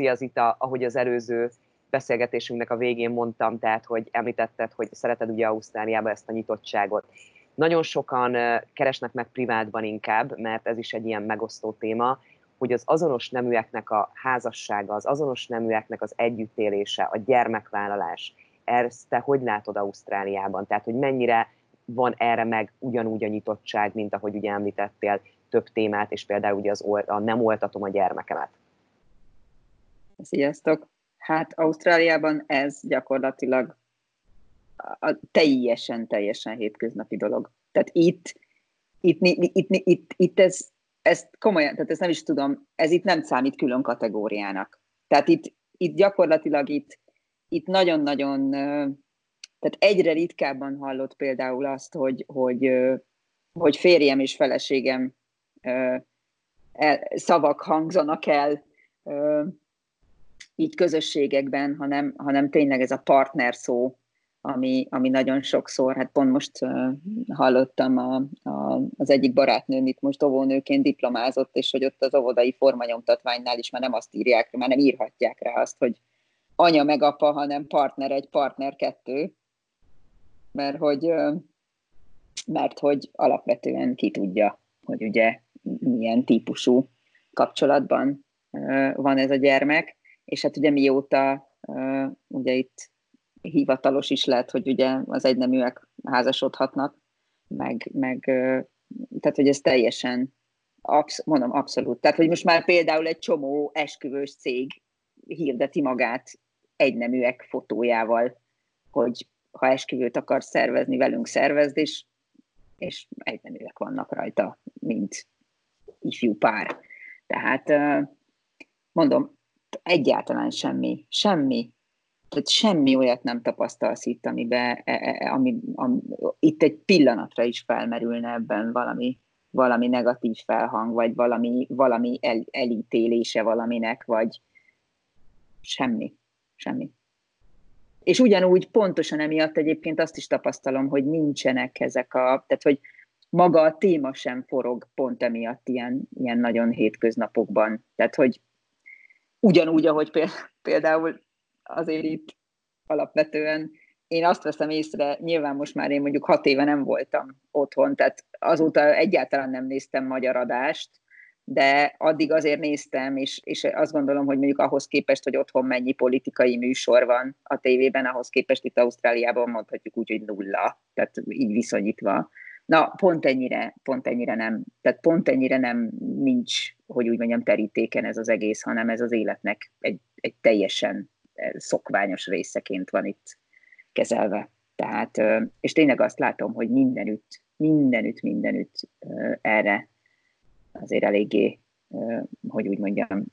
Szia Zita, ahogy az előző beszélgetésünknek a végén mondtam, tehát hogy említetted, hogy szereted ugye Ausztráliába ezt a nyitottságot. Nagyon sokan keresnek meg privátban inkább, mert ez is egy ilyen megosztó téma, hogy az azonos neműeknek a házassága, az azonos neműeknek az együttélése, a gyermekvállalás, ezt te hogy látod Ausztráliában? Tehát, hogy mennyire van erre meg ugyanúgy a nyitottság, mint ahogy ugye említettél több témát, és például ugye az, a nem oltatom a gyermekemet. Sziasztok! Hát Ausztráliában ez gyakorlatilag a teljesen, teljesen hétköznapi dolog. Tehát itt, itt, itt, itt, itt, itt ez, komolyan, tehát ezt nem is tudom, ez itt nem számít külön kategóriának. Tehát itt, itt gyakorlatilag itt, itt nagyon-nagyon, tehát egyre ritkábban hallott például azt, hogy, hogy, hogy férjem és feleségem el, szavak hangzanak el így közösségekben, hanem, hanem tényleg ez a partner szó, ami, ami nagyon sokszor, hát pont most hallottam a, a, az egyik barátnőm itt most óvónőként diplomázott, és hogy ott az óvodai formanyomtatványnál is már nem azt írják, már nem írhatják rá azt, hogy anya meg apa, hanem partner egy, partner kettő, mert hogy, mert hogy alapvetően ki tudja, hogy ugye milyen típusú kapcsolatban van ez a gyermek, és hát ugye mióta ugye itt hivatalos is lehet, hogy ugye az egyneműek házasodhatnak, meg, meg tehát hogy ez teljesen, absz- mondom, abszolút. Tehát, hogy most már például egy csomó esküvős cég hirdeti magát egyneműek fotójával, hogy ha esküvőt akar szervezni, velünk szervezd, és, és egyneműek vannak rajta, mint ifjú pár. Tehát mondom, egyáltalán semmi, semmi. Tehát semmi olyat nem tapasztalsz itt, amiben, e, e, e, ami, ami, itt egy pillanatra is felmerülne ebben valami, valami negatív felhang, vagy valami, valami el, elítélése valaminek, vagy semmi, semmi. És ugyanúgy pontosan emiatt egyébként azt is tapasztalom, hogy nincsenek ezek a, tehát hogy maga a téma sem forog pont emiatt ilyen, ilyen nagyon hétköznapokban. Tehát, hogy ugyanúgy, ahogy például azért itt alapvetően én azt veszem észre, nyilván most már én mondjuk hat éve nem voltam otthon, tehát azóta egyáltalán nem néztem magyar adást, de addig azért néztem, és, és azt gondolom, hogy mondjuk ahhoz képest, hogy otthon mennyi politikai műsor van a tévében, ahhoz képest itt Ausztráliában mondhatjuk úgy, hogy nulla, tehát így viszonyítva. Na, pont ennyire, pont ennyire nem, tehát pont ennyire nem nincs, hogy úgy mondjam, terítéken ez az egész, hanem ez az életnek egy, egy teljesen eh, szokványos részeként van itt kezelve. Tehát, és tényleg azt látom, hogy mindenütt, mindenütt, mindenütt erre azért eléggé, hogy úgy mondjam,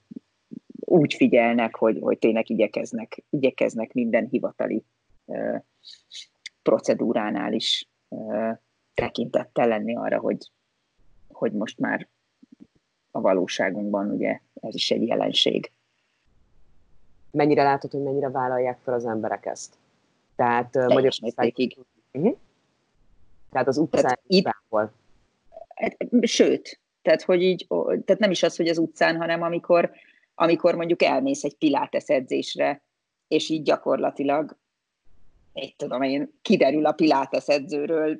úgy figyelnek, hogy, hogy tényleg igyekeznek, igyekeznek minden hivatali procedúránál is tekintettel lenni arra, hogy, hogy most már a valóságunkban ugye ez is egy jelenség. Mennyire látod, hogy mennyire vállalják fel az emberek ezt? Tehát Magyarország... Uh-huh. Tehát az utcán itt, hát, Sőt, tehát, hogy így, tehát nem is az, hogy az utcán, hanem amikor, amikor mondjuk elmész egy pilates edzésre, és így gyakorlatilag, egy tudom én, kiderül a pilates edzőről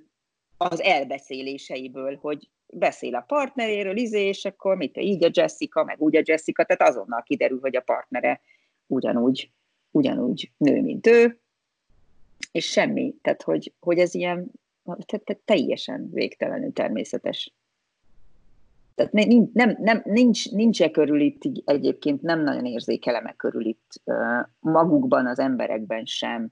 az elbeszéléseiből, hogy beszél a partneréről, izé, és akkor mit, így a Jessica, meg úgy a Jessica, tehát azonnal kiderül, hogy a partnere ugyanúgy, ugyanúgy nő, mint ő, és semmi, tehát hogy, hogy ez ilyen tehát, tehát teljesen végtelenül természetes. Tehát nem, nem, nem, nincs, nincs e körül itt egyébként, nem nagyon érzékelem e körül itt magukban, az emberekben sem.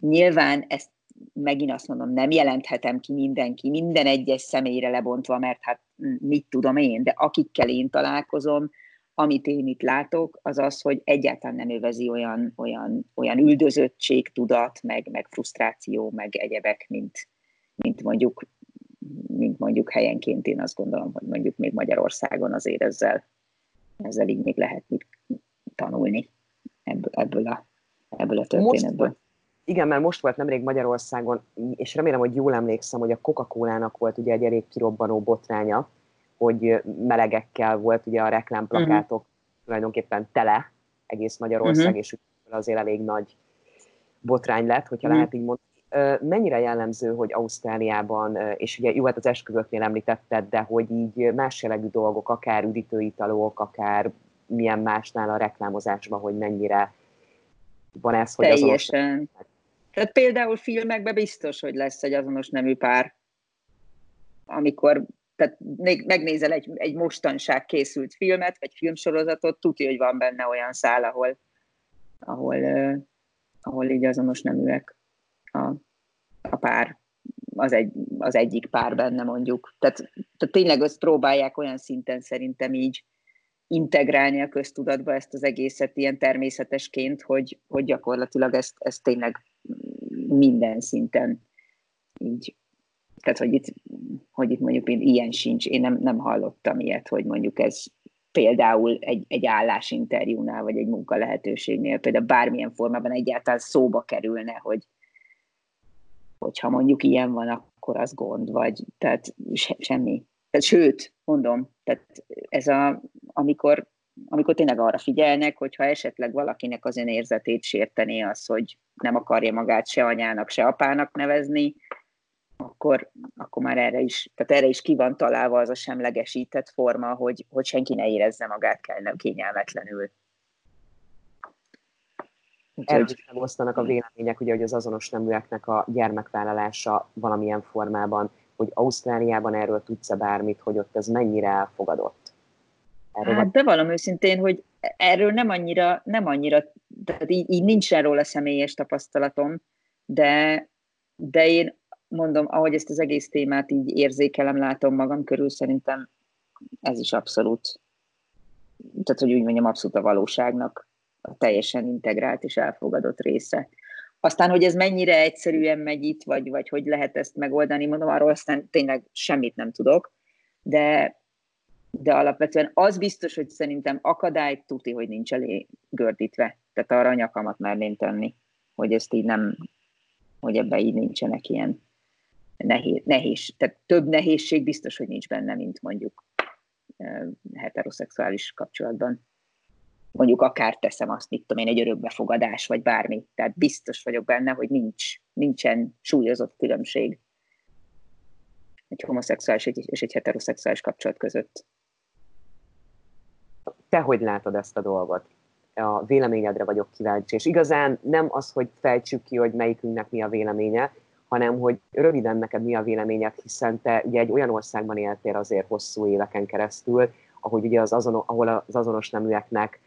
Nyilván ezt megint azt mondom, nem jelenthetem ki mindenki, minden egyes személyre lebontva, mert hát mit tudom én, de akikkel én találkozom, amit én itt látok, az az, hogy egyáltalán nem övezi olyan, olyan, olyan üldözöttség, tudat, meg, meg frusztráció, meg egyebek, mint, mint mondjuk mint mondjuk helyenként én azt gondolom, hogy mondjuk még Magyarországon azért ezzel, ezzel így még lehet mit tanulni ebből, ebből a, ebből a történetből. Most, igen, mert most volt nemrég Magyarországon, és remélem, hogy jól emlékszem, hogy a Coca-Cola-nak volt ugye egy elég kirobbanó botránya, hogy melegekkel volt ugye a reklámplakátok, uh-huh. tulajdonképpen tele egész Magyarország, uh-huh. és azért elég nagy botrány lett, hogyha uh-huh. lehet így mondani. Mennyire jellemző, hogy Ausztráliában, és ugye jó, hát az esküvőknél említetted, de hogy így más jellegű dolgok, akár üdítőitalók, akár milyen másnál a reklámozásban, hogy mennyire van ez, hogy Teljesen. Azonos... Tehát például filmekben biztos, hogy lesz egy azonos nemű pár, amikor tehát megnézel egy, egy mostanság készült filmet, vagy filmsorozatot, tudja, hogy van benne olyan szál, ahol, ahol, uh, ahol így azonos neműek a, a pár, az, egy, az egyik pár benne mondjuk. Tehát, tehát tényleg azt próbálják olyan szinten szerintem így integrálni a köztudatba ezt az egészet ilyen természetesként, hogy, hogy gyakorlatilag ezt, ezt tényleg minden szinten így, tehát hogy itt, hogy itt mondjuk ilyen sincs, én nem, nem hallottam ilyet, hogy mondjuk ez például egy, egy állásinterjúnál, vagy egy munka lehetőségnél, például bármilyen formában egyáltalán szóba kerülne, hogy hogyha mondjuk ilyen van, akkor az gond, vagy tehát se, semmi. Tehát, sőt, mondom, tehát ez a, amikor, amikor tényleg arra figyelnek, hogyha esetleg valakinek az önérzetét sértené az, hogy nem akarja magát se anyának, se apának nevezni, akkor, akkor már erre is, tehát erre is ki van találva az a semlegesített forma, hogy, hogy senki ne érezze magát kell, kényelmetlenül. Erről is megosztanak a vélemények, ugye, hogy az azonos neműeknek a gyermekvállalása valamilyen formában, hogy Ausztráliában erről tudsz-e bármit, hogy ott ez mennyire elfogadott? Erről hát bevallom őszintén, hogy erről nem annyira, nem annyira, tehát így, így nincsen róla személyes tapasztalatom, de, de én mondom, ahogy ezt az egész témát így érzékelem, látom magam körül, szerintem ez is abszolút, tehát hogy úgy mondjam, abszolút a valóságnak a teljesen integrált és elfogadott része. Aztán, hogy ez mennyire egyszerűen megy itt, vagy, vagy hogy lehet ezt megoldani, mondom, arról aztán tényleg semmit nem tudok, de, de alapvetően az biztos, hogy szerintem akadály tuti, hogy nincs elé gördítve. Tehát arra a nyakamat merném tenni, hogy ezt így nem, hogy ebben így nincsenek ilyen nehéz, nehéz, tehát több nehézség biztos, hogy nincs benne, mint mondjuk heteroszexuális kapcsolatban. Mondjuk akár teszem azt, mit tudom én, egy örökbefogadás, vagy bármi. Tehát biztos vagyok benne, hogy nincs, nincsen súlyozott különbség egy homoszexuális és egy heteroszexuális kapcsolat között. Te hogy látod ezt a dolgot? A véleményedre vagyok kíváncsi, és igazán nem az, hogy fejtsük ki, hogy melyikünknek mi a véleménye, hanem hogy röviden neked mi a véleményed, hiszen te ugye egy olyan országban éltél azért hosszú éveken keresztül, ahogy ugye az azon, ahol az azonos neműeknek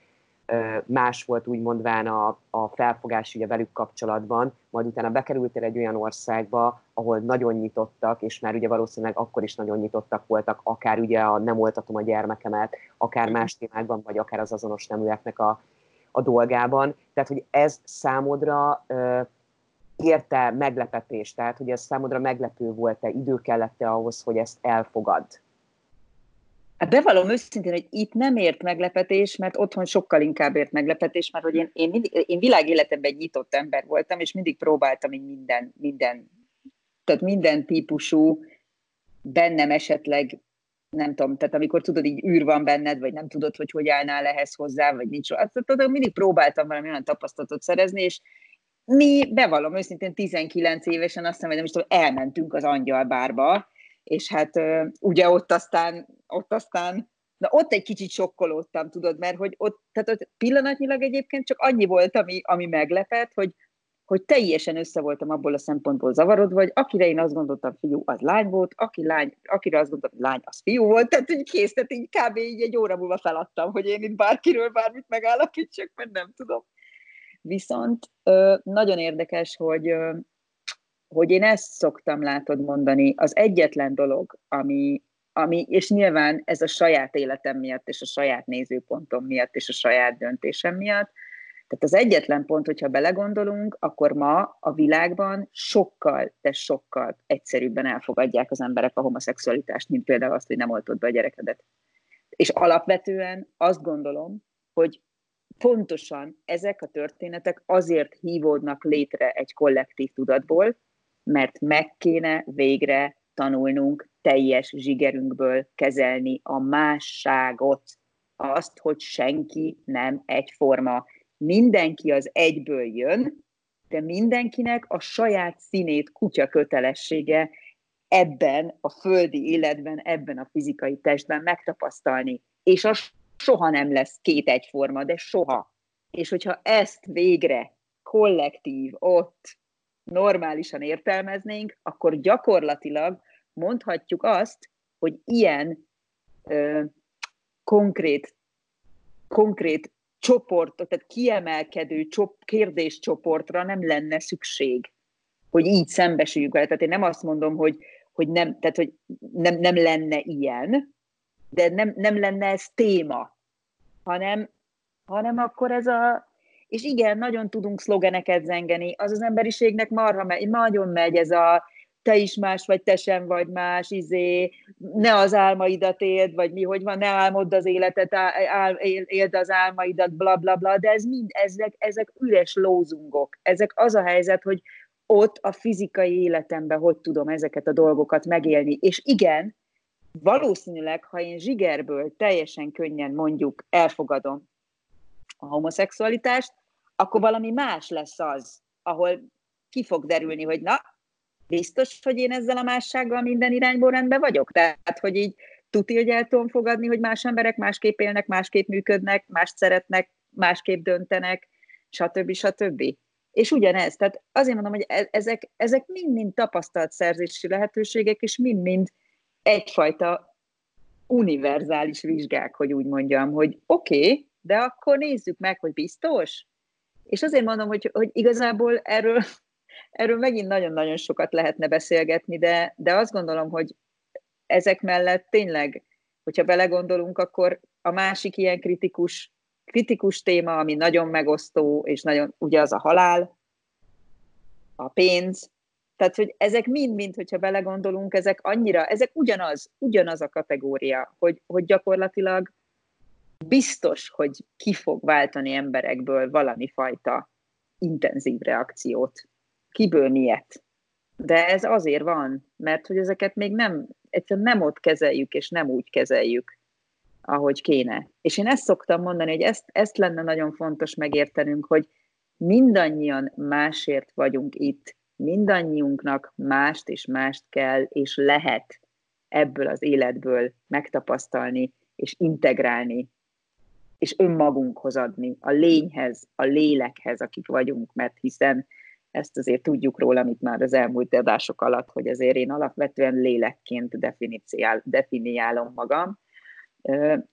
más volt úgy mondván a, a felfogás ugye velük kapcsolatban, majd utána bekerültél egy olyan országba, ahol nagyon nyitottak, és már ugye valószínűleg akkor is nagyon nyitottak voltak, akár ugye a nem oltatom a gyermekemet, akár más témákban, vagy akár az azonos neműeknek a, a dolgában. Tehát, hogy ez számodra érte meglepetés, tehát hogy ez számodra meglepő volt-e, idő kellett-e ahhoz, hogy ezt elfogad? Hát bevallom őszintén, hogy itt nem ért meglepetés, mert otthon sokkal inkább ért meglepetés, mert hogy én, én, én világéletemben egy nyitott ember voltam, és mindig próbáltam így minden, minden, tehát minden típusú bennem esetleg nem tudom, tehát amikor tudod, így űr van benned, vagy nem tudod, hogy hogy állnál ehhez hozzá, vagy nincs. Tehát mindig próbáltam valami olyan tapasztalatot szerezni, és mi, bevallom őszintén, 19 évesen azt hiszem, hogy nem is tudom, elmentünk az angyalbárba, és hát ugye ott aztán, ott aztán, na ott egy kicsit sokkolódtam, tudod, mert hogy ott, tehát ott pillanatnyilag egyébként csak annyi volt, ami, ami meglepett, hogy, hogy teljesen össze voltam abból a szempontból zavarodva, hogy akire én azt gondoltam, fiú, az lány volt, aki lány, akire azt gondoltam, lány, az fiú volt, tehát hogy kész, tehát így kb. így egy óra múlva feladtam, hogy én itt bárkiről bármit megállapítsak, mert nem tudom. Viszont nagyon érdekes, hogy, hogy én ezt szoktam látod mondani, az egyetlen dolog, ami, ami, és nyilván ez a saját életem miatt, és a saját nézőpontom miatt, és a saját döntésem miatt, tehát az egyetlen pont, hogyha belegondolunk, akkor ma a világban sokkal, de sokkal egyszerűbben elfogadják az emberek a homoszexualitást, mint például azt, hogy nem oltod be a gyerekedet. És alapvetően azt gondolom, hogy pontosan ezek a történetek azért hívódnak létre egy kollektív tudatból, mert meg kéne végre tanulnunk teljes zsigerünkből kezelni a másságot. azt, hogy senki nem egyforma. Mindenki az egyből jön, de mindenkinek a saját színét kutya kötelessége ebben a földi életben, ebben a fizikai testben megtapasztalni. És az soha nem lesz két egyforma, de soha. És hogyha ezt végre kollektív, ott normálisan értelmeznénk, akkor gyakorlatilag mondhatjuk azt, hogy ilyen ö, konkrét, konkrét csoportot, tehát kiemelkedő csop, kérdéscsoportra nem lenne szükség, hogy így szembesüljük vele. Tehát én nem azt mondom, hogy, hogy, nem, tehát, hogy nem, nem lenne ilyen, de nem, nem lenne ez téma, hanem, hanem akkor ez a... És igen, nagyon tudunk szlogeneket zengeni, az az emberiségnek marha megy, nagyon megy ez a te is más vagy, te sem vagy más, izé, ne az álmaidat éld, vagy mi, hogy van, ne álmodd az életet, áll, éld az álmaidat, bla, bla, bla, de ez mind, ezek, ezek üres lózungok. Ezek az a helyzet, hogy ott a fizikai életemben hogy tudom ezeket a dolgokat megélni. És igen, valószínűleg, ha én zsigerből teljesen könnyen mondjuk elfogadom a homoszexualitást, akkor valami más lesz az, ahol ki fog derülni, hogy na, biztos, hogy én ezzel a mássággal minden irányból rendben vagyok? Tehát, hogy így tuti, hogy el tudom fogadni, hogy más emberek másképp élnek, másképp működnek, mást szeretnek, másképp döntenek, stb. stb. És ugyanez, tehát azért mondom, hogy e- ezek, ezek mind-mind tapasztalt szerzési lehetőségek, és mind-mind egyfajta univerzális vizsgák, hogy úgy mondjam, hogy oké, okay, de akkor nézzük meg, hogy biztos. És azért mondom, hogy, hogy igazából erről Erről megint nagyon-nagyon sokat lehetne beszélgetni, de, de azt gondolom, hogy ezek mellett tényleg, hogyha belegondolunk, akkor a másik ilyen kritikus, kritikus téma, ami nagyon megosztó, és nagyon, ugye az a halál, a pénz, tehát, hogy ezek mind-mind, hogyha belegondolunk, ezek annyira, ezek ugyanaz, ugyanaz a kategória, hogy, hogy gyakorlatilag biztos, hogy ki fog váltani emberekből valami fajta intenzív reakciót kiből miért. De ez azért van, mert hogy ezeket még nem, egyszerűen nem ott kezeljük, és nem úgy kezeljük, ahogy kéne. És én ezt szoktam mondani, hogy ezt, ezt lenne nagyon fontos megértenünk, hogy mindannyian másért vagyunk itt, mindannyiunknak mást és mást kell, és lehet ebből az életből megtapasztalni, és integrálni, és önmagunkhoz adni, a lényhez, a lélekhez, akik vagyunk, mert hiszen ezt azért tudjuk róla, amit már az elmúlt adások alatt, hogy azért én alapvetően lélekként definiálom magam,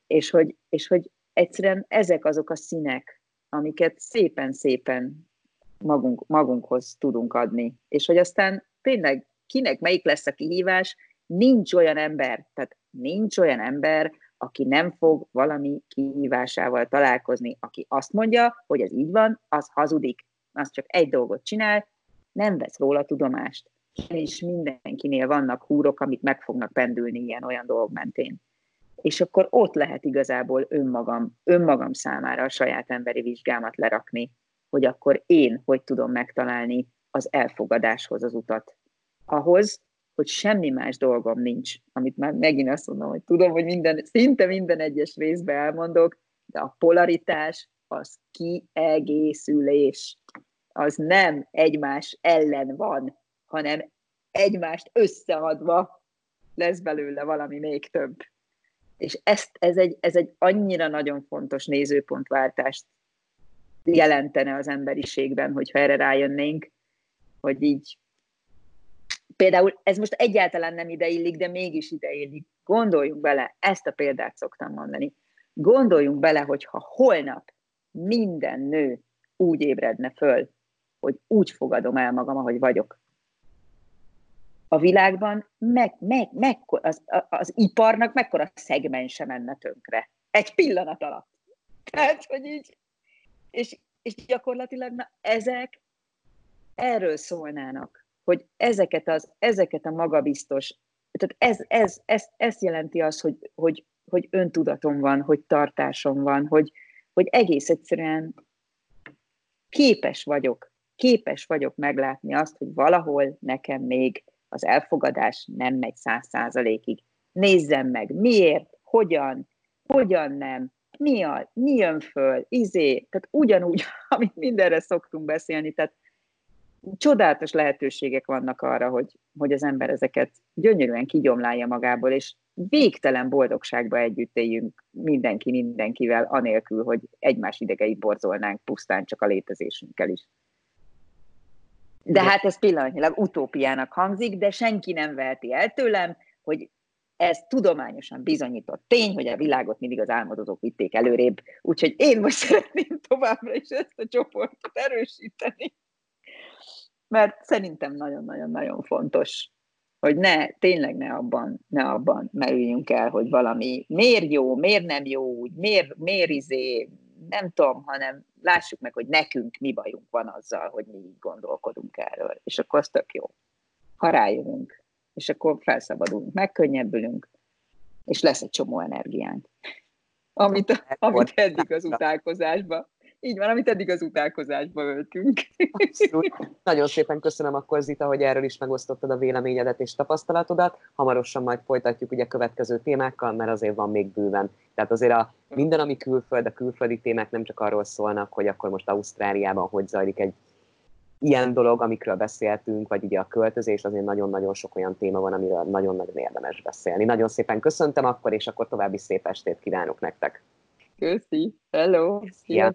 és hogy, és hogy egyszerűen ezek azok a színek, amiket szépen-szépen magunk, magunkhoz tudunk adni. És hogy aztán tényleg kinek melyik lesz a kihívás, nincs olyan ember, tehát nincs olyan ember, aki nem fog valami kihívásával találkozni, aki azt mondja, hogy ez így van, az hazudik az csak egy dolgot csinál, nem vesz róla tudomást. És mindenkinél vannak húrok, amik meg fognak pendülni ilyen-olyan dolgok mentén. És akkor ott lehet igazából önmagam, önmagam számára a saját emberi vizsgámat lerakni, hogy akkor én hogy tudom megtalálni az elfogadáshoz az utat. Ahhoz, hogy semmi más dolgom nincs, amit már megint azt mondom, hogy tudom, hogy minden, szinte minden egyes részben elmondok, de a polaritás az kiegészülés. Az nem egymás ellen van, hanem egymást összeadva lesz belőle valami még több. És ezt, ez, egy, ez egy annyira nagyon fontos nézőpontváltást jelentene az emberiségben, hogyha erre rájönnénk, hogy így például ez most egyáltalán nem ideillik, de mégis ideillik. Gondoljunk bele, ezt a példát szoktam mondani. Gondoljunk bele, hogy ha holnap minden nő úgy ébredne föl, hogy úgy fogadom el magam, ahogy vagyok. A világban meg, meg, meg, az, az iparnak mekkora szegmense menne tönkre. Egy pillanat alatt. Tehát, hogy így, és, és gyakorlatilag na, ezek erről szólnának, hogy ezeket, az, ezeket a magabiztos, tehát ez, ez, ez, ez jelenti azt, hogy, hogy, hogy öntudatom van, hogy tartásom van, hogy, hogy egész egyszerűen képes vagyok, képes vagyok meglátni azt, hogy valahol nekem még az elfogadás nem megy száz százalékig. Nézzem meg, miért, hogyan, hogyan nem, mi, a, mi jön föl, izé, tehát ugyanúgy, amit mindenre szoktunk beszélni, tehát csodálatos lehetőségek vannak arra, hogy, hogy az ember ezeket gyönyörűen kigyomlálja magából, és végtelen boldogságba együtt éljünk mindenki mindenkivel, anélkül, hogy egymás idegeit borzolnánk pusztán csak a létezésünkkel is. De hát ez pillanatnyilag utópiának hangzik, de senki nem veheti el tőlem, hogy ez tudományosan bizonyított tény, hogy a világot mindig az álmodozók vitték előrébb. Úgyhogy én most szeretném továbbra is ezt a csoportot erősíteni. Mert szerintem nagyon-nagyon-nagyon fontos, hogy ne, tényleg ne abban, ne abban merüljünk el, hogy valami miért jó, miért nem jó, úgy, miért, miért izé, nem tudom, hanem lássuk meg, hogy nekünk mi bajunk van azzal, hogy mi így gondolkodunk erről. És akkor az tök jó. Ha rájövünk, és akkor felszabadulunk, megkönnyebbülünk, és lesz egy csomó energiánk. Amit, amit eddig az utálkozásba így van, amit eddig az utálkozásba öltünk. Abszolút. Nagyon szépen köszönöm akkor, Zita, hogy erről is megosztottad a véleményedet és tapasztalatodat. Hamarosan majd folytatjuk ugye következő témákkal, mert azért van még bőven. Tehát azért a minden, ami külföld, a külföldi témák nem csak arról szólnak, hogy akkor most Ausztráliában hogy zajlik egy ilyen dolog, amikről beszéltünk, vagy ugye a költözés, azért nagyon-nagyon sok olyan téma van, amiről nagyon-nagyon érdemes beszélni. Nagyon szépen köszöntem akkor, és akkor további szép estét kívánok nektek. Köszi. Hello. Szia.